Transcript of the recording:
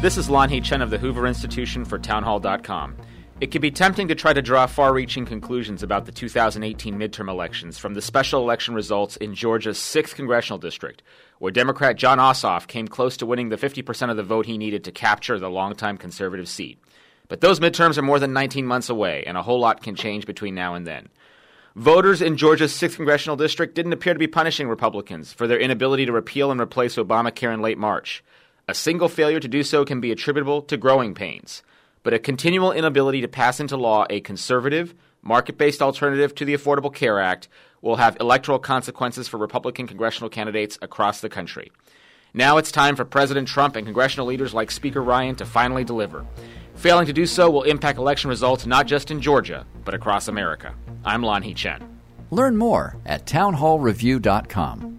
This is Lanhee Chen of the Hoover Institution for Townhall.com. It can be tempting to try to draw far reaching conclusions about the 2018 midterm elections from the special election results in Georgia's 6th congressional district, where Democrat Jon Ossoff came close to winning the 50% of the vote he needed to capture the longtime conservative seat. But those midterms are more than 19 months away, and a whole lot can change between now and then. Voters in Georgia's 6th congressional district didn't appear to be punishing Republicans for their inability to repeal and replace Obamacare in late March. A single failure to do so can be attributable to growing pains but a continual inability to pass into law a conservative, market based alternative to the Affordable Care Act will have electoral consequences for Republican congressional candidates across the country. Now it's time for President Trump and congressional leaders like Speaker Ryan to finally deliver. Failing to do so will impact election results not just in Georgia, but across America. I'm Lon Lanhee Chen. Learn more at townhallreview.com.